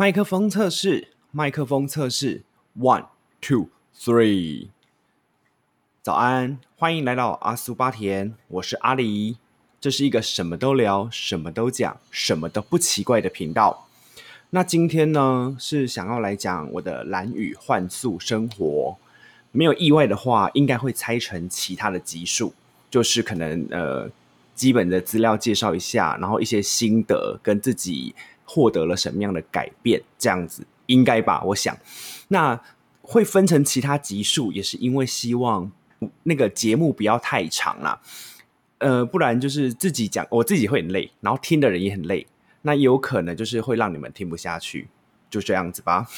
麦克风测试，麦克风测试，one two three。早安，欢迎来到阿苏巴田，我是阿狸。这是一个什么都聊、什么都讲、什么都不奇怪的频道。那今天呢，是想要来讲我的蓝雨幻速生活。没有意外的话，应该会拆成其他的集数，就是可能呃基本的资料介绍一下，然后一些心得跟自己。获得了什么样的改变？这样子应该吧？我想，那会分成其他集数，也是因为希望那个节目不要太长啦。呃，不然就是自己讲，我自己会很累，然后听的人也很累，那有可能就是会让你们听不下去，就这样子吧。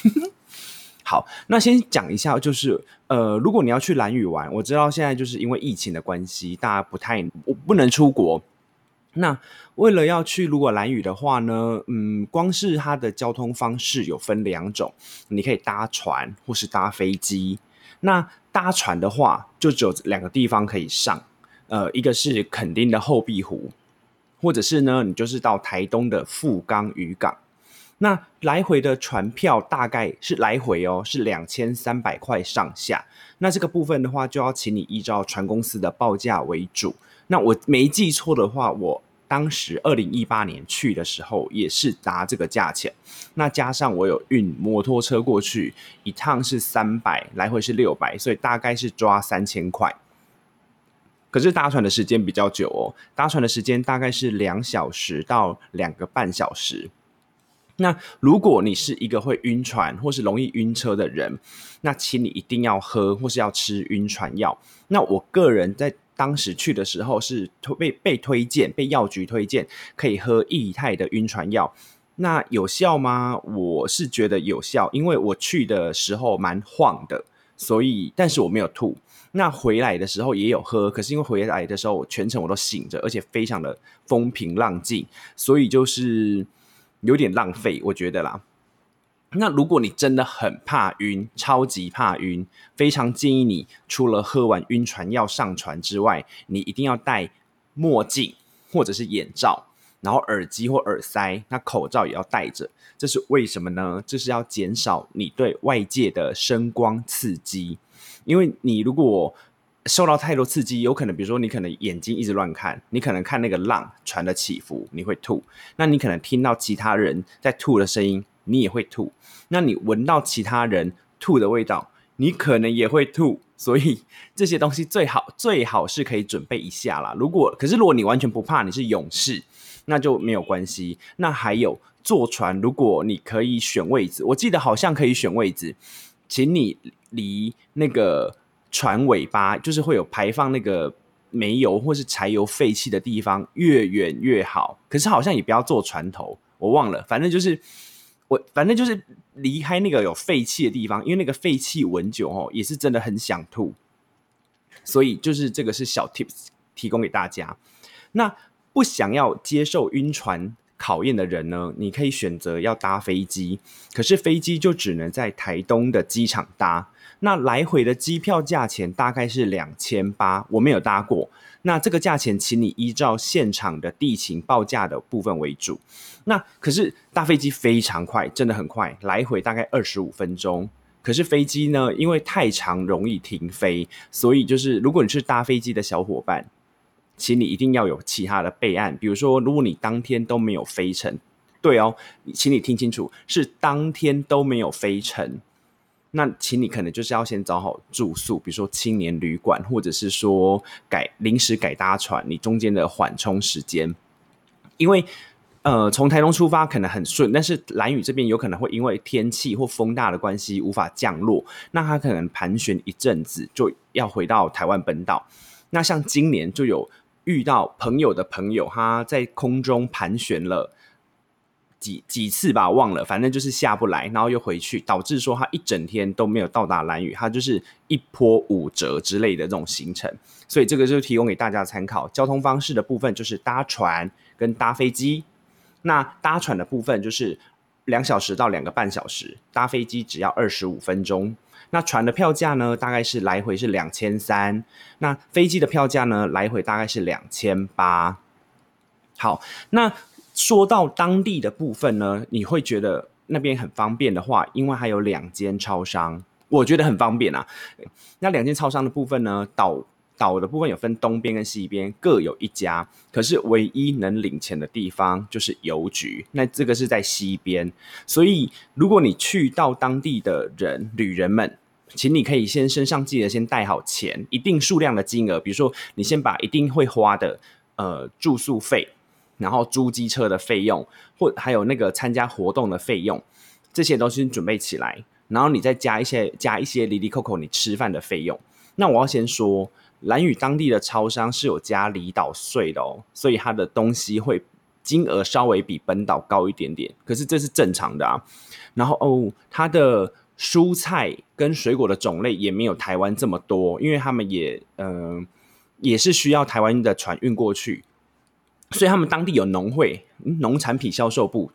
好，那先讲一下，就是呃，如果你要去蓝屿玩，我知道现在就是因为疫情的关系，大家不太我不能出国。那为了要去，如果蓝雨的话呢，嗯，光是它的交通方式有分两种，你可以搭船或是搭飞机。那搭船的话，就只有两个地方可以上，呃，一个是垦丁的后壁湖，或者是呢，你就是到台东的富冈渔港。那来回的船票大概是来回哦，是两千三百块上下。那这个部分的话，就要请你依照船公司的报价为主。那我没记错的话，我当时二零一八年去的时候也是搭这个价钱。那加上我有运摩托车过去，一趟是三百，来回是六百，所以大概是抓三千块。可是搭船的时间比较久哦，搭船的时间大概是两小时到两个半小时。那如果你是一个会晕船或是容易晕车的人，那请你一定要喝或是要吃晕船药。那我个人在。当时去的时候是被被推荐，被药局推荐可以喝益泰的晕船药，那有效吗？我是觉得有效，因为我去的时候蛮晃的，所以但是我没有吐。那回来的时候也有喝，可是因为回来的时候全程我都醒着，而且非常的风平浪静，所以就是有点浪费，我觉得啦。那如果你真的很怕晕，超级怕晕，非常建议你除了喝完晕船药上船之外，你一定要戴墨镜或者是眼罩，然后耳机或耳塞，那口罩也要戴着。这是为什么呢？这是要减少你对外界的声光刺激，因为你如果受到太多刺激，有可能比如说你可能眼睛一直乱看，你可能看那个浪船的起伏，你会吐。那你可能听到其他人在吐的声音。你也会吐，那你闻到其他人吐的味道，你可能也会吐，所以这些东西最好最好是可以准备一下啦。如果可是如果你完全不怕，你是勇士，那就没有关系。那还有坐船，如果你可以选位置，我记得好像可以选位置，请你离那个船尾巴，就是会有排放那个煤油或是柴油废气的地方越远越好。可是好像也不要坐船头，我忘了，反正就是。我反正就是离开那个有废气的地方，因为那个废气闻久哦，也是真的很想吐。所以就是这个是小 tips 提供给大家。那不想要接受晕船考验的人呢，你可以选择要搭飞机，可是飞机就只能在台东的机场搭。那来回的机票价钱大概是两千八，我没有搭过。那这个价钱，请你依照现场的地形报价的部分为主。那可是大飞机非常快，真的很快，来回大概二十五分钟。可是飞机呢，因为太长容易停飞，所以就是如果你是搭飞机的小伙伴，请你一定要有其他的备案。比如说，如果你当天都没有飞成，对哦，请你听清楚，是当天都没有飞成。那请你可能就是要先找好住宿，比如说青年旅馆，或者是说改临时改搭船，你中间的缓冲时间，因为。呃，从台东出发可能很顺，但是蓝雨这边有可能会因为天气或风大的关系无法降落，那它可能盘旋一阵子就要回到台湾本岛。那像今年就有遇到朋友的朋友，他在空中盘旋了几几次吧，忘了，反正就是下不来，然后又回去，导致说他一整天都没有到达蓝屿，他就是一波五折之类的这种行程。所以这个就提供给大家参考。交通方式的部分就是搭船跟搭飞机。那搭船的部分就是两小时到两个半小时，搭飞机只要二十五分钟。那船的票价呢，大概是来回是两千三，那飞机的票价呢，来回大概是两千八。好，那说到当地的部分呢，你会觉得那边很方便的话，因为还有两间超商，我觉得很方便啊。那两间超商的部分呢，岛岛的部分有分东边跟西边，各有一家。可是唯一能领钱的地方就是邮局，那这个是在西边。所以如果你去到当地的人旅人们，请你可以先身上记得先带好钱，一定数量的金额，比如说你先把一定会花的呃住宿费。然后租机车的费用，或还有那个参加活动的费用，这些东西准备起来。然后你再加一些加一些离离扣扣你吃饭的费用。那我要先说，蓝屿当地的超商是有加离岛税的哦，所以它的东西会金额稍微比本岛高一点点。可是这是正常的啊。然后哦，它的蔬菜跟水果的种类也没有台湾这么多，因为他们也嗯也是需要台湾的船运过去。所以他们当地有农会、农产品销售部，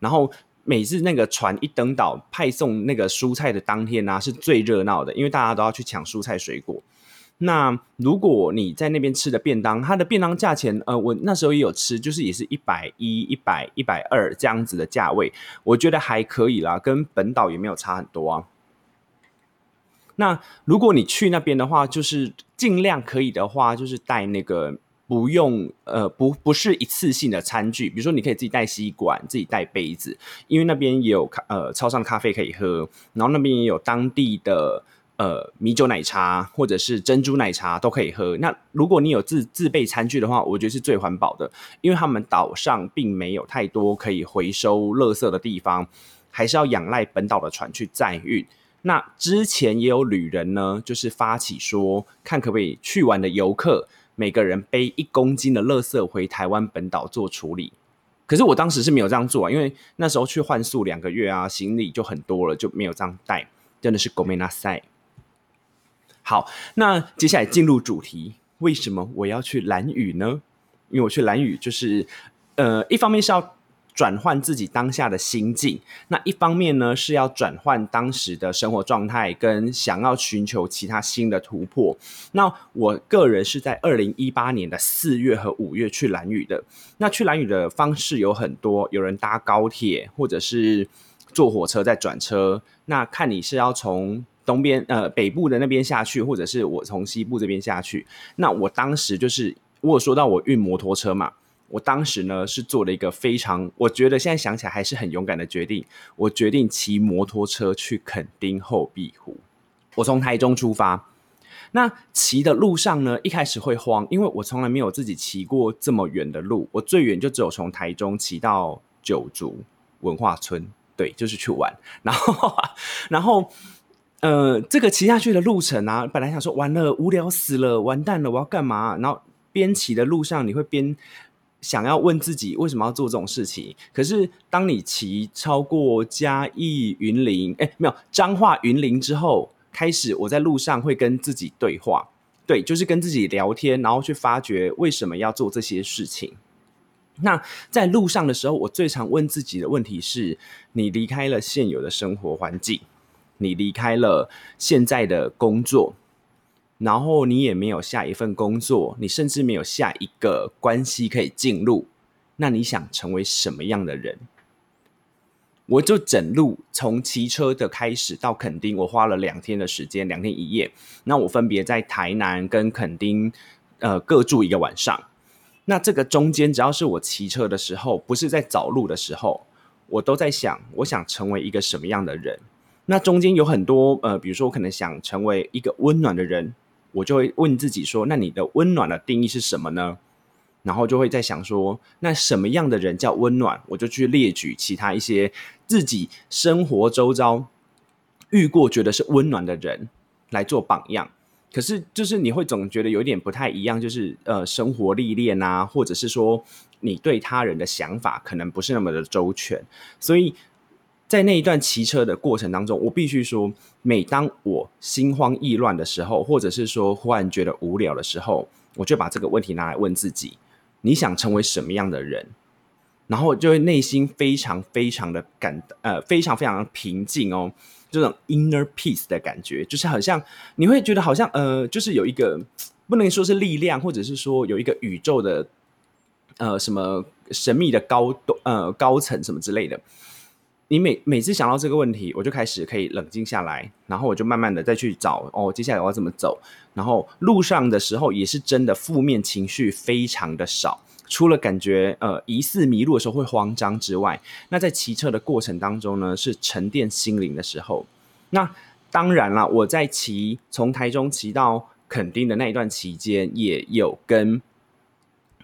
然后每次那个船一登岛派送那个蔬菜的当天呢，是最热闹的，因为大家都要去抢蔬菜水果。那如果你在那边吃的便当，它的便当价钱，呃，我那时候也有吃，就是也是一百一、一百、一百二这样子的价位，我觉得还可以啦，跟本岛也没有差很多啊。那如果你去那边的话，就是尽量可以的话，就是带那个。不用，呃，不不是一次性的餐具，比如说你可以自己带吸管，自己带杯子，因为那边也有咖，呃，超商的咖啡可以喝，然后那边也有当地的呃米酒奶茶或者是珍珠奶茶都可以喝。那如果你有自自备餐具的话，我觉得是最环保的，因为他们岛上并没有太多可以回收垃圾的地方，还是要仰赖本岛的船去载运。那之前也有旅人呢，就是发起说，看可不可以去玩的游客。每个人背一公斤的垃圾回台湾本岛做处理，可是我当时是没有这样做啊，因为那时候去换宿两个月啊，行李就很多了，就没有这样带，真的是狗没拿塞。好，那接下来进入主题，为什么我要去蓝屿呢？因为我去蓝屿就是，呃，一方面是要。转换自己当下的心境，那一方面呢是要转换当时的生活状态，跟想要寻求其他新的突破。那我个人是在二零一八年的四月和五月去蓝屿的。那去蓝屿的方式有很多，有人搭高铁，或者是坐火车再转车。那看你是要从东边呃北部的那边下去，或者是我从西部这边下去。那我当时就是我有说到我运摩托车嘛。我当时呢是做了一个非常，我觉得现在想起来还是很勇敢的决定。我决定骑摩托车去垦丁后壁湖。我从台中出发，那骑的路上呢，一开始会慌，因为我从来没有自己骑过这么远的路。我最远就只有从台中骑到九族文化村，对，就是去玩。然后，然后，呃，这个骑下去的路程啊，本来想说完了，无聊死了，完蛋了，我要干嘛？然后边骑的路上，你会边。想要问自己为什么要做这种事情？可是当你骑超过嘉义云林，哎，没有彰化云林之后，开始我在路上会跟自己对话，对，就是跟自己聊天，然后去发掘为什么要做这些事情。那在路上的时候，我最常问自己的问题是：你离开了现有的生活环境，你离开了现在的工作。然后你也没有下一份工作，你甚至没有下一个关系可以进入，那你想成为什么样的人？我就整路从骑车的开始到垦丁，我花了两天的时间，两天一夜。那我分别在台南跟垦丁，呃，各住一个晚上。那这个中间，只要是我骑车的时候，不是在找路的时候，我都在想，我想成为一个什么样的人？那中间有很多，呃，比如说我可能想成为一个温暖的人。我就会问自己说：“那你的温暖的定义是什么呢？”然后就会在想说：“那什么样的人叫温暖？”我就去列举其他一些自己生活周遭遇过觉得是温暖的人来做榜样。可是就是你会总觉得有点不太一样，就是呃，生活历练啊，或者是说你对他人的想法可能不是那么的周全，所以。在那一段骑车的过程当中，我必须说，每当我心慌意乱的时候，或者是说忽然觉得无聊的时候，我就把这个问题拿来问自己：你想成为什么样的人？然后就会内心非常非常的感呃，非常非常平静哦，这种 inner peace 的感觉，就是好像你会觉得好像呃，就是有一个不能说是力量，或者是说有一个宇宙的呃什么神秘的高呃高层什么之类的。你每每次想到这个问题，我就开始可以冷静下来，然后我就慢慢的再去找哦，接下来我要怎么走。然后路上的时候也是真的负面情绪非常的少，除了感觉呃疑似迷路的时候会慌张之外，那在骑车的过程当中呢，是沉淀心灵的时候。那当然了，我在骑从台中骑到垦丁的那一段期间，也有跟。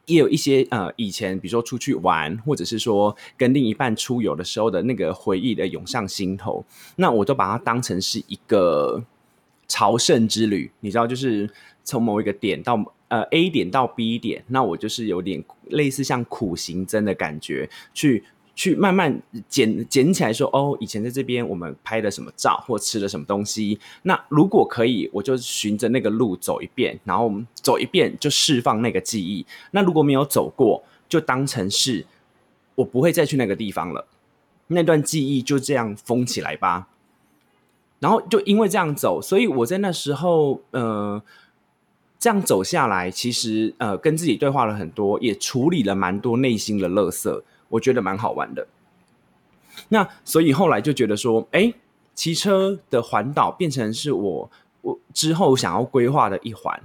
也有一些呃，以前比如说出去玩，或者是说跟另一半出游的时候的那个回忆的涌上心头，那我都把它当成是一个朝圣之旅。你知道，就是从某一个点到呃 A 点到 B 点，那我就是有点类似像苦行僧的感觉去。去慢慢捡捡起来，说哦，以前在这边我们拍的什么照，或吃了什么东西。那如果可以，我就循着那个路走一遍，然后走一遍就释放那个记忆。那如果没有走过，就当成是我不会再去那个地方了。那段记忆就这样封起来吧。然后就因为这样走，所以我在那时候，呃，这样走下来，其实呃，跟自己对话了很多，也处理了蛮多内心的垃圾。我觉得蛮好玩的，那所以后来就觉得说，哎，骑车的环岛变成是我我之后想要规划的一环。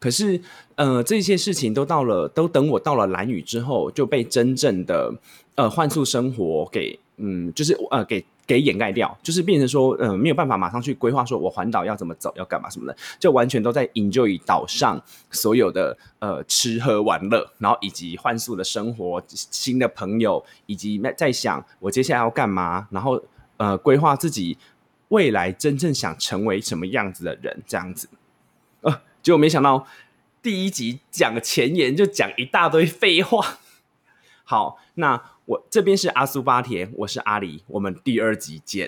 可是，呃，这些事情都到了，都等我到了蓝屿之后，就被真正的呃换速生活给，嗯，就是呃给。给掩盖掉，就是变成说，嗯，没有办法马上去规划，说我环岛要怎么走，要干嘛什么的，就完全都在 enjoy 岛上所有的呃吃喝玩乐，然后以及换宿的生活、新的朋友，以及在想我接下来要干嘛，然后呃规划自己未来真正想成为什么样子的人，这样子。呃，结果没想到第一集讲前言就讲一大堆废话。好，那。我这边是阿苏巴田，我是阿里，我们第二集见。